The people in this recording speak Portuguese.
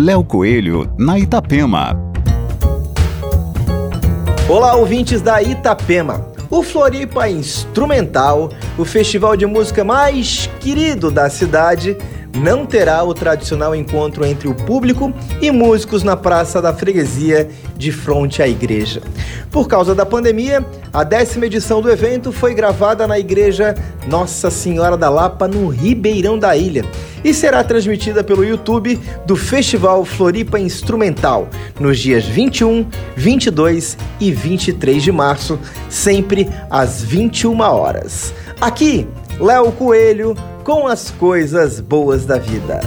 Léo Coelho, na Itapema. Olá, ouvintes da Itapema. O Floripa Instrumental, o festival de música mais querido da cidade, não terá o tradicional encontro entre o público e músicos na Praça da Freguesia, de frente à igreja. Por causa da pandemia, a décima edição do evento foi gravada na Igreja Nossa Senhora da Lapa, no Ribeirão da Ilha, e será transmitida pelo YouTube do Festival Floripa Instrumental, nos dias 21, 22 e 23 de março, sempre às 21 horas. Aqui, Léo Coelho com as coisas boas da vida.